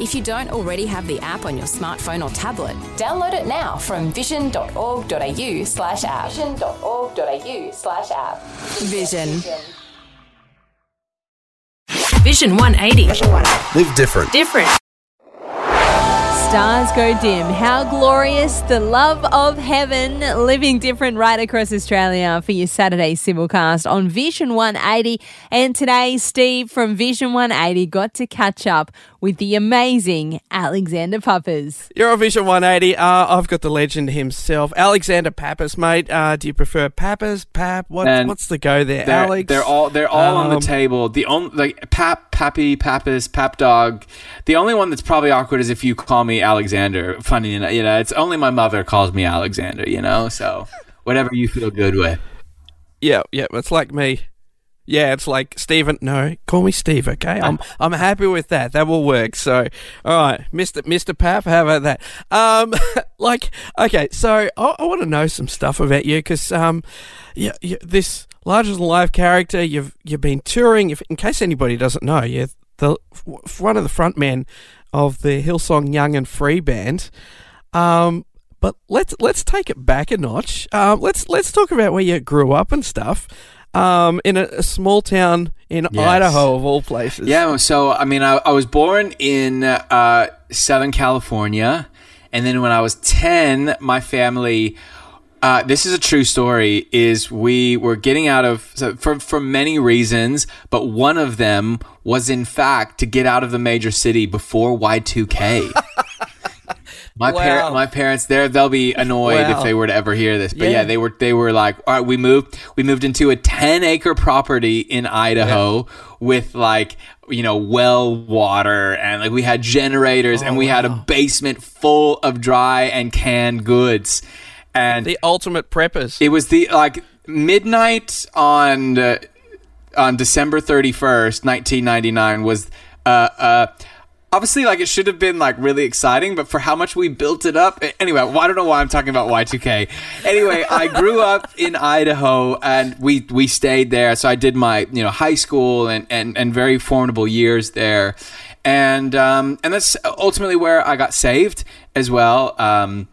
If you don't already have the app on your smartphone or tablet, download it now from vision.org.au slash app. Vision.org.au slash app. Vision. Vision 180. Live different. Different. Stars go dim. How glorious the love of heaven living different right across Australia for your Saturday simulcast on Vision 180. And today, Steve from Vision 180 got to catch up with the amazing Alexander Pappas. You're on Vision 180. Uh, I've got the legend himself, Alexander Pappas, mate. Uh, do you prefer Pappas, Pap? What, what's the go there, They're, Alex? they're all they're all on the Um, table. The only like Pap, Pappy, Pappas, Pap Dog. The only one that's probably awkward is if you call me Alexander. Funny enough, you know, it's only my mother calls me Alexander. You know, so whatever you feel good with. Yeah, yeah, it's like me. Yeah, it's like Stephen. No, call me Steve. Okay, I'm I'm happy with that. That will work. So, all right, Mister Mister Pap, how about that? Um, like, okay, so I, I want to know some stuff about you because um, yeah, yeah, this larger than life character. You've you've been touring. If, in case anybody doesn't know, you're the one of the front men of the Hillsong Young and Free band. Um, but let's let's take it back a notch. Um, let's let's talk about where you grew up and stuff. Um, in a, a small town in Yes. Idaho, of all places. Yeah, so I mean, I, I was born in uh, Southern California, and then when I was ten, my family. Uh, this is a true story. Is we were getting out of so for for many reasons, but one of them was in fact to get out of the major city before Y two K. My Wow. par- my parents, there they'll be annoyed Wow. if they were to ever hear this. But yeah. Yeah. they were they were like, all right, we moved we moved into a ten acre property in Idaho with like you know well water and like we had generators and we had a basement full of dry and canned goods, and the ultimate preppers. it was the like midnight on uh, on December 31st, 1999 was uh uh obviously like it should have been like really exciting but for how much we built it up anyway I don't know why I'm talking about Y2K anyway I grew up in Idaho and we we stayed there. So I did my you know high school and and, and very formidable years there. And um and that's ultimately where I got saved as well. Um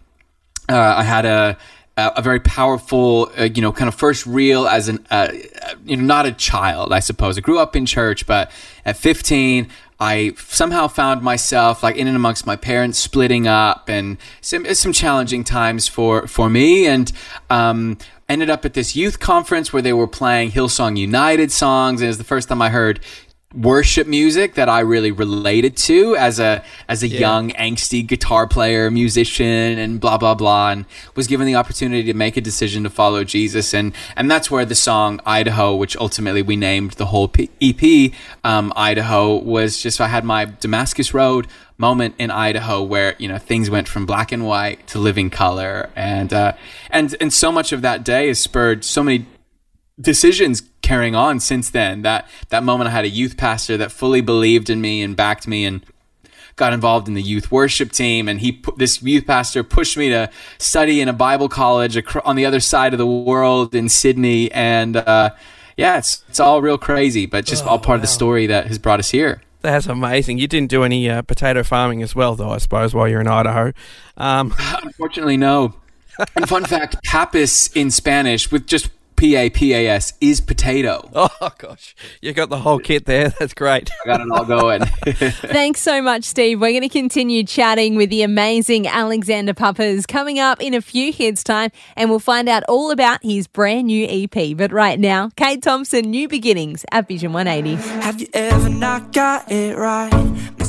uh, I had a a very powerful, uh, you know, kind of first real as an, uh, you know, not a child, I suppose. I grew up in church, but at 15, I somehow found myself like in and amongst my parents splitting up and some some challenging times for for me and um ended up at this youth conference where they were playing Hillsong United songs and it was the first time I heard worship music that I really related to as a as a young angsty guitar player musician and blah blah blah and was given the opportunity to make a decision to follow Jesus. And and that's where the song Idaho which ultimately we named the whole P- EP um, Idaho was just I had my Damascus Road moment in Idaho where you know things went from black and white to living color. And uh, and and so much of that day has spurred so many decisions carrying on since then. That that moment I had a youth pastor that fully believed in me and backed me and got involved in the youth worship team and he put this youth pastor pushed me to study in a Bible college on the other side of the world in Sydney and uh, yeah it's it's all real crazy but just all part of the story that has brought us here. That's amazing. You didn't do any uh, potato farming as well, though. I suppose while you're in Idaho. Um, Unfortunately no. And fun fact, papas in Spanish with just P A P A S is potato. oh gosh, you got the whole kit there. That's great. I got it all going. Thanks so much, Steve. We're going to continue chatting with the amazing Alexander Pappas coming up in a few hits time, and we'll find out all about his brand new EP. But right now, Kate Thompson, New Beginnings at Vision 180. Have you ever not got it right?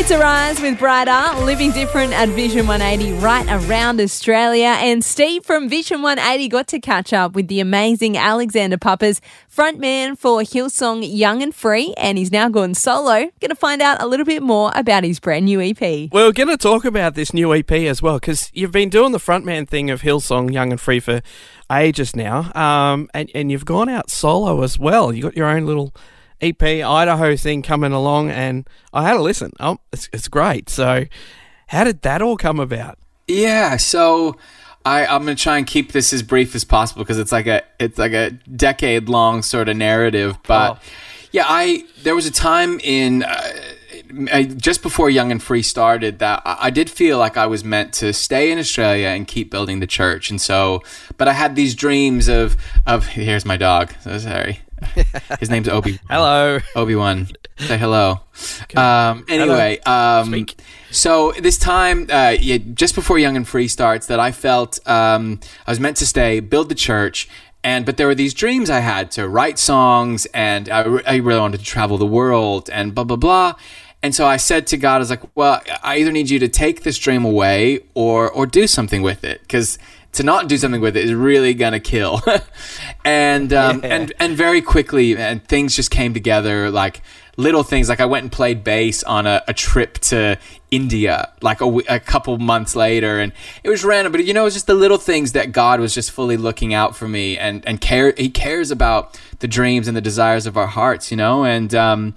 It's Arise with Brighter, living different at Vision 180 right around Australia. And Steve from Vision 180 got to catch up with the amazing Alexander Pappas, frontman for Hillsong Young and Free, and he's now gone solo. Going to find out a little bit more about his brand new EP. We're going to talk about this new EP as well because you've been doing the frontman thing of Hillsong Young and Free for ages now, um, and and you've gone out solo as well. You got your own little EP Idaho thing coming along, and I had a listen. Oh, it's it's great. So, how did that all come about? Yeah, so I, I'm gonna try and keep this as brief as possible because it's like a it's like a decade long sort of narrative. But Oh. yeah, I there was a time in uh, I, just before Young and Free started that I, I did feel like I was meant to stay in Australia and keep building the church, and so but I had these dreams of of here's my dog. So sorry, his name's Obi. Hello. Obi Wan, say hello. Um, anyway, um, so this time, uh, yeah, just before Young and Free starts, that I felt um, I was meant to stay, build the church, and but there were these dreams I had to write songs, and I, I really wanted to travel the world, and blah blah blah. And so I said to God, I was like, well, I either need you to take this dream away or or do something with it, because to not do something with it is really gonna kill. and um, Yeah. and and very quickly, and things just came together like little things. Like I went and played bass on a, a trip to India, like a couple months later, and it was random. But you know, it was just the little things that God was just fully looking out for me, and and care. He cares about the dreams and the desires of our hearts, you know, and um,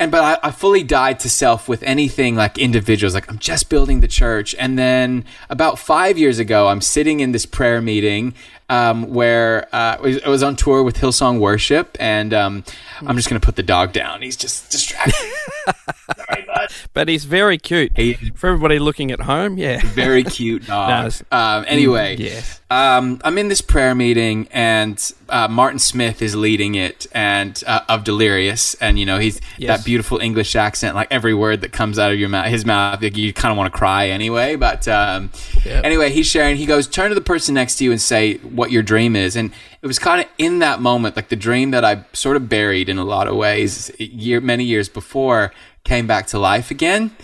and but I, I fully died to self with anything like individuals like i'm just building the church and then about five years ago i'm sitting in this prayer meeting um, where uh, I was- I was on tour with Hillsong Worship, and um, I'm just gonna put the dog down. He's just distracted. But he's very cute. He- For everybody looking at home, yeah. Very cute dog. Nice. Um, anyway, yes. um, I'm in this prayer meeting, and uh, Martin Smith is leading it, and uh, of Delirious, and you know he's Yes. that beautiful English accent, like every word that comes out of your mouth, his mouth, like, you kind of want to cry anyway. But um, Yep. anyway, he's sharing. He goes, turn to the person next to you and say what your dream is, and it was kind of in that moment, like the dream that I sort of buried in a lot of ways, year many years before, came back to life again.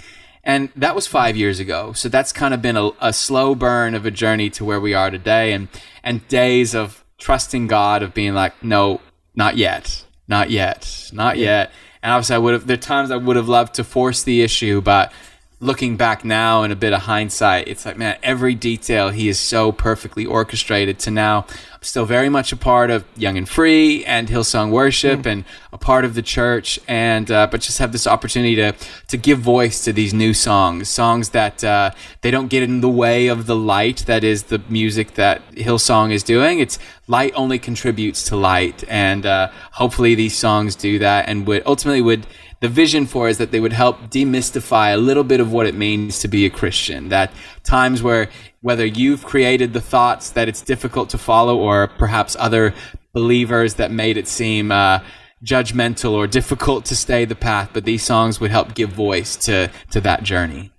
And that was five years ago. So that's kind of been a, a slow burn of a journey to where we are today and, and days of trusting God, of being like, no, not yet, not yet, not yet. And obviously I would have, there are times I would have loved to force the issue, but looking back now in a bit of hindsight, it's like, man, every detail he is so perfectly orchestrated to now. I'm still very much a part of Young and Free and Hillsong Worship and a part of the church, and uh, but just have this opportunity to to give voice to these new songs, songs that uh, they don't get in the way of the light that is the music that Hillsong is doing. It's light only contributes to light, and uh, hopefully these songs do that, and would ultimately would the vision for is that they would help demystify a little bit of what it means to be a Christian. That times where whether you've created the thoughts that it's difficult to follow, or perhaps other believers that made it seem uh, judgmental or difficult to stay the path, but these songs would help give voice to to that journey.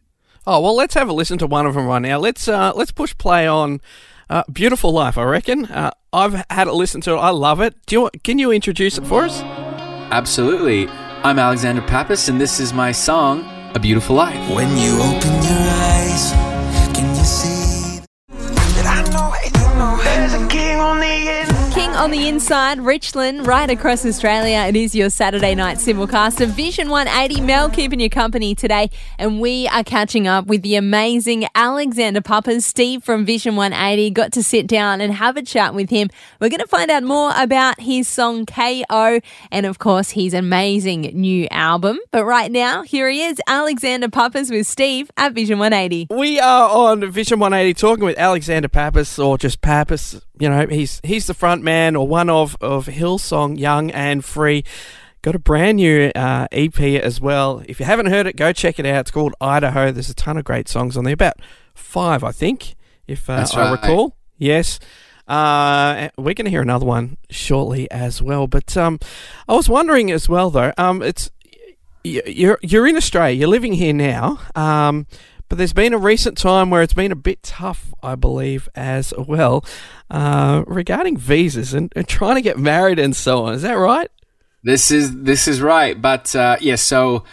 Oh well, let's have a listen to one of them right now. Let's uh, let's push play on uh, "Beautiful Life." I reckon uh, I've had a listen to it. I love it. Do you can you introduce it for us? Absolutely. I'm Alexander Pappas, and this is my song, "A Beautiful Life." When you open your eyes, can you see that I know know there's a king on the inside? On the inside, Richland, right across Australia. It is your Saturday night simulcast of Vision 180. Mel keeping you company today, and we are catching up with the amazing Alexander Pappas. Steve from Vision 180 got to sit down and have a chat with him. We're going to find out more about his song KO and, of course, his amazing new album. But right now, here he is, Alexander Pappas with Steve at Vision 180. We are on Vision 180 talking with Alexander Pappas, or just Pappas. You know, he's he's the front man or one of of Hillsong Young and Free. Got a brand new uh, EP as well. If you haven't heard it, go check it out. It's called Idaho. There's a ton of great songs on there, about five, I think, if uh, That's I right. recall. Yes. Uh, we're going to hear another one shortly as well. But um, I was wondering as well, though. Um, it's you're you're in Australia. You're living here now. Um, but there's been a recent time where it's been a bit tough, I believe, as well, uh, regarding visas and, and trying to get married and so on. Is that right? This is this is right, but uh, yeah. So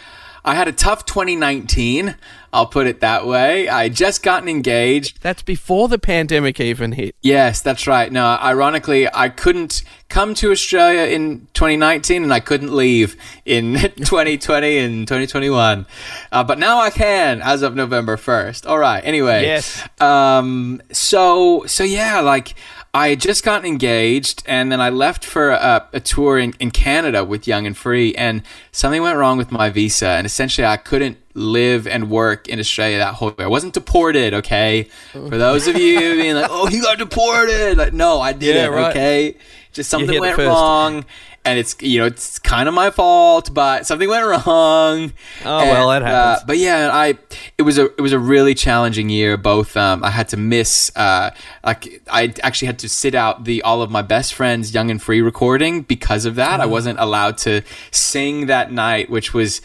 I had a tough 2019. I'll put it that way. I just gotten engaged. That's before the pandemic even hit. Yes, that's right. No, ironically, I couldn't come to Australia in 2019 and I couldn't leave in 2020 and 2021. Uh, but now I can as of November 1st. All right. Anyway. Yes. Um, so, so yeah, like I had just gotten engaged and then I left for a, a tour in, in Canada with Young and Free and something went wrong with my visa and essentially I couldn't live and work in Australia that whole year. I wasn't deported, okay? For those of you being like, oh, he got deported. Like, no, I didn't, Yeah, right. okay? Just something went wrong. And it's you know it's kind of my fault, but something went wrong. Oh, well, And, that happens. Uh, but yeah, I it was a it was a really challenging year. Both um, I had to miss uh, like I actually had to sit out the all of my best friends Young and Free recording because of that. I Mm. wasn't allowed to sing that night, which was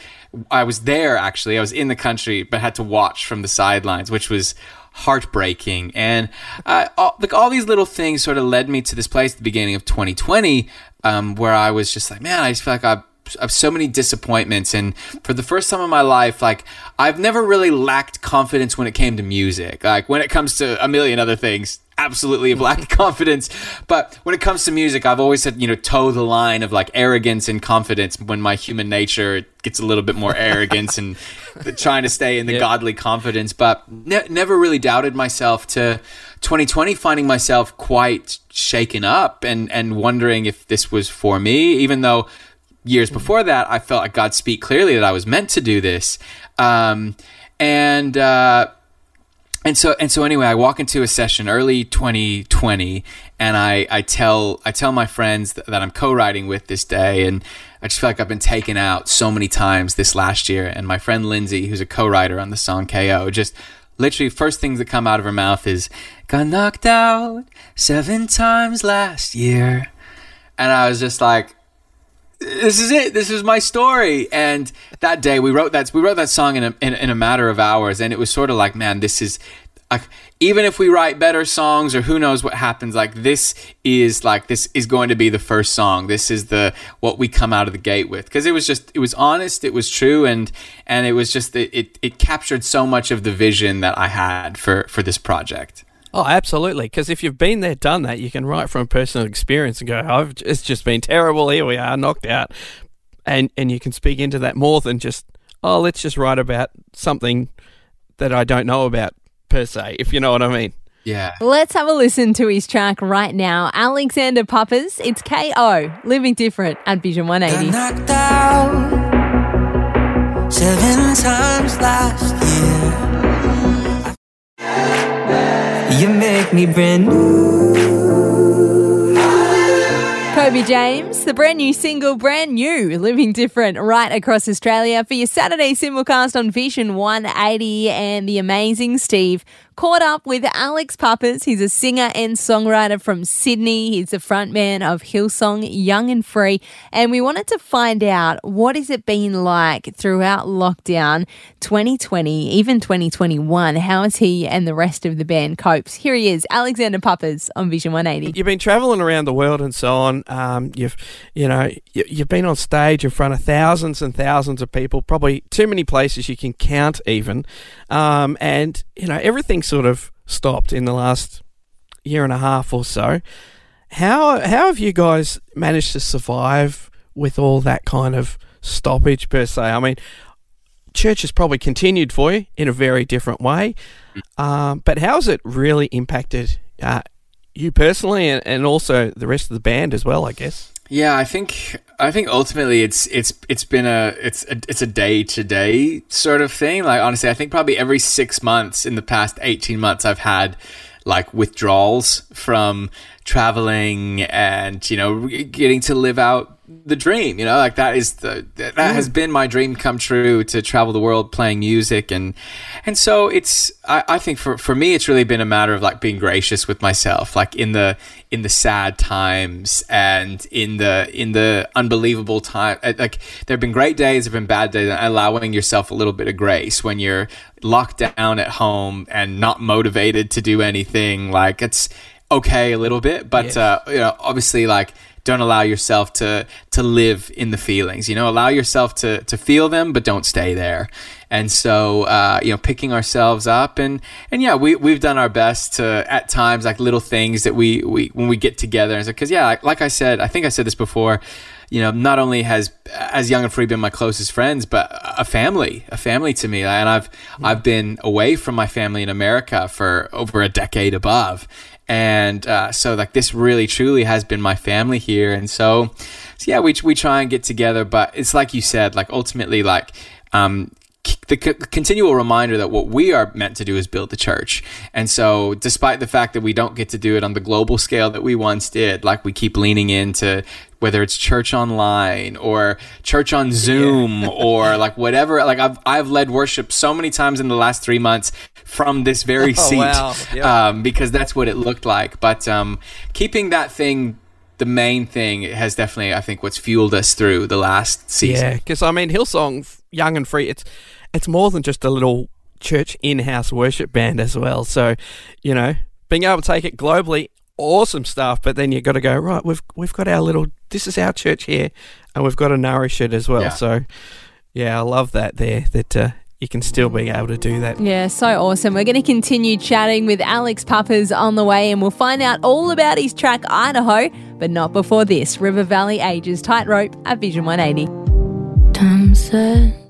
I was there actually. I was in the country, but had to watch from the sidelines, which was heartbreaking. And uh, all, like all these little things sort of led me to this place at the beginning of 2020, um, where I was just like, man, I just feel like I've I have so many disappointments. And for the first time in my life like I've never really lacked confidence when it came to music. Like when it comes to a million other things absolutely have lacked confidence. But when it comes to music I've always said you know toe the line of like arrogance and confidence when my human nature gets a little bit more arrogance and trying to stay in the godly confidence. But ne- never really doubted myself to 2020 finding myself quite shaken up and and wondering if this was for me even though years before that, I felt like God speak clearly that I was meant to do this. Um, and uh, and so and so anyway, I walk into a session early 2020, and I I tell I tell my friends that, that I'm co-writing with this day, and I just feel like I've been taken out so many times this last year. And my friend Lindsay, who's a co-writer on the song KO, just literally first things that come out of her mouth is got knocked out seven times last year, and I was just like this is it. This is my story. And that day we wrote that we wrote that song in a in, in a matter of hours, and it was sort of like, man, this is. Even if we write better songs or who knows what happens like this is like this is going to be the first song this is the what we come out of the gate with because it was just it was honest it was true and and it was just it, it it captured so much of the vision that i had for for this project Oh, absolutely. Because if you've been there, done that, you can write from personal experience and go, "I've it's just been terrible. Here we are, knocked out," and and you can speak into that more than just, "Oh, let's just write about something that I don't know about per se." If you know what I mean. yeah Let's have a listen to his track right now. Alexander Pappas, it's KO, Living Different at Vision Got 180. knocked out seven times last me brand new. Kobe James, the brand new single, brand new, Living Different, right across Australia for your Saturday simulcast on Vision 180 and the amazing Steve. Caught up with Alex Pappas. He's a singer and songwriter from Sydney. He's the frontman of Hillsong Young and Free. And we wanted to find out what has it been like throughout lockdown 2020, even 2021. How has he and the rest of the band coped? Here he is, Alexander Pappas on Vision 180. You've been traveling around the world and so on. Um, you've, you know, you, you've been on stage in front of thousands and thousands of people, probably too many places you can count even. Um, and you know, everything sort of stopped in the last year and a half or so. How how have you guys managed to survive with all that kind of stoppage per se? I mean, church has probably continued for you in a very different way, um, but how has it really impacted uh, you personally and, and also the rest of the band as well? I guess. Yeah, I think I think ultimately it's it's it's been a it's a, it's a day to day sort of thing. Like honestly, I think probably every six months in the past eighteen months, I've had like withdrawals from traveling and you know getting to live out the dream you know like that is the that has been my dream come true to travel the world playing music. And and so it's I, I think for for me it's really been a matter of like being gracious with myself like in the in the sad times and in the in the unbelievable time uh, like there have been great days there have been bad days and allowing yourself a little bit of grace when you're locked down at home and not motivated to do anything like it's okay a little bit. But Yes. uh, you know obviously like don't allow yourself to to live in the feelings. You know, allow yourself to to feel them, but don't stay there. And so, uh, you know, picking ourselves up and and yeah, we we've done our best to at times like little things that we we when we get together. Because yeah, like, like I said, I think I said this before you know, not only has as Young and Free been my closest friends, but a family, a family to me. And I've I've been away from my family in America for over a decade above, and uh, so like this really truly has been my family here. And so, so yeah, we we try and get together, but it's like you said, like ultimately, like um, the c- continual reminder that what we are meant to do is build the church. And so, despite the fact that we don't get to do it on the global scale that we once did, like we keep leaning into whether it's church online or church on Zoom yeah. or like whatever. Like I've I've led worship so many times in the last three months from this very oh, seat wow. yeah. um, because that's what it looked like. But um, keeping that thing the main thing has definitely, I think, what's fueled us through the last season. Yeah, because I mean, Hillsong, Young and Free, it's it's more than just a little church in-house worship band as well. So, you know, being able to take it globally, awesome stuff. But then you've got to go right. We've we've got our little. This is our church here, and we've got to nourish it as well. Yeah. So, yeah, I love that there. That uh, you can still be able to do that. Yeah, so awesome. We're going to continue chatting with Alex Pappas on the way, and we'll find out all about his track Idaho, but not before this. River Valley Ages Tightrope at Vision 180. Time set.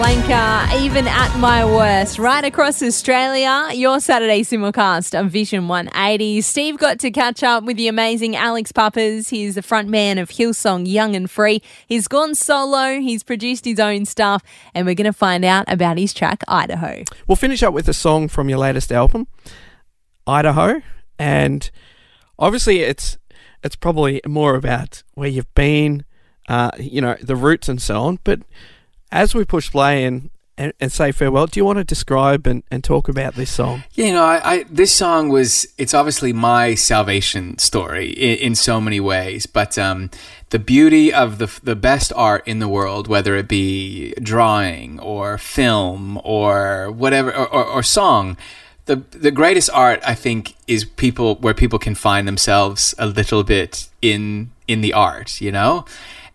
Blanca, even at my worst, right across Australia, your Saturday simulcast of Vision 180. Steve got to catch up with the amazing Alex Pappas. He's the front man of Hillsong Young and Free. He's gone solo, he's produced his own stuff, and we're going to find out about his track, Idaho. We'll finish up with a song from your latest album, Idaho, and obviously it's it's probably more about where you've been, uh, you know, the roots and so on, but as we push play and, and, say farewell, do you want to describe and, and talk about this song? Yeah, you know, I, I, this song was, it's obviously my salvation story in, in so many ways, but um, the beauty of the, the best art in the world, whether it be drawing or film or whatever, or, or, or song, the, the greatest art, I think, is people where people can find themselves a little bit in in the art, you know.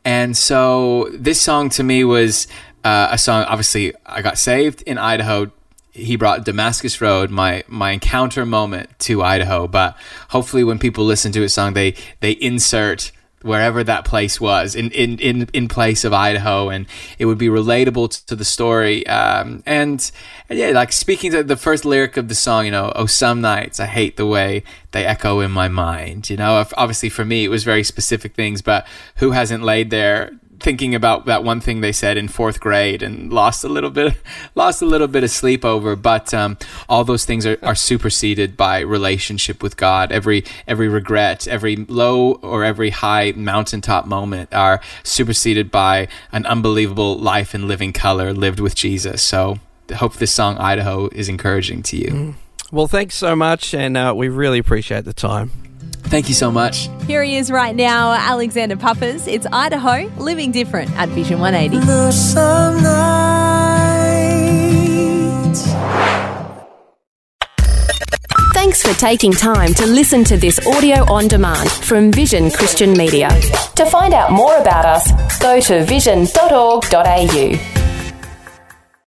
And so this song to me was uh, a song. Obviously, I got saved in Idaho. He brought Damascus Road, my my encounter moment, to Idaho. But hopefully, when people listen to his song, they they insert wherever that place was in, in, in, in place of Idaho and it would be relatable to, to the story. Um, and, and, yeah, like speaking to the first lyric of the song, you know, oh, some nights I hate the way they echo in my mind, you know, obviously for me, it was very specific things, but who hasn't laid there thinking about that one thing they said in fourth grade and lost a little bit lost a little bit of sleep over but um, all those things are, are superseded by relationship with god. Every every regret every low or every high mountaintop moment are superseded by an unbelievable life in living color lived with jesus. So I hope this song idaho is encouraging to you. Mm. well thanks so much and uh, we really appreciate the time Thank you so much. Here he is right now, Alexander Pappas. It's Idaho, living different at Vision 180. Thanks for taking time to listen to this audio on demand from Vision Christian Media. To find out more about us, go to vision.org.au.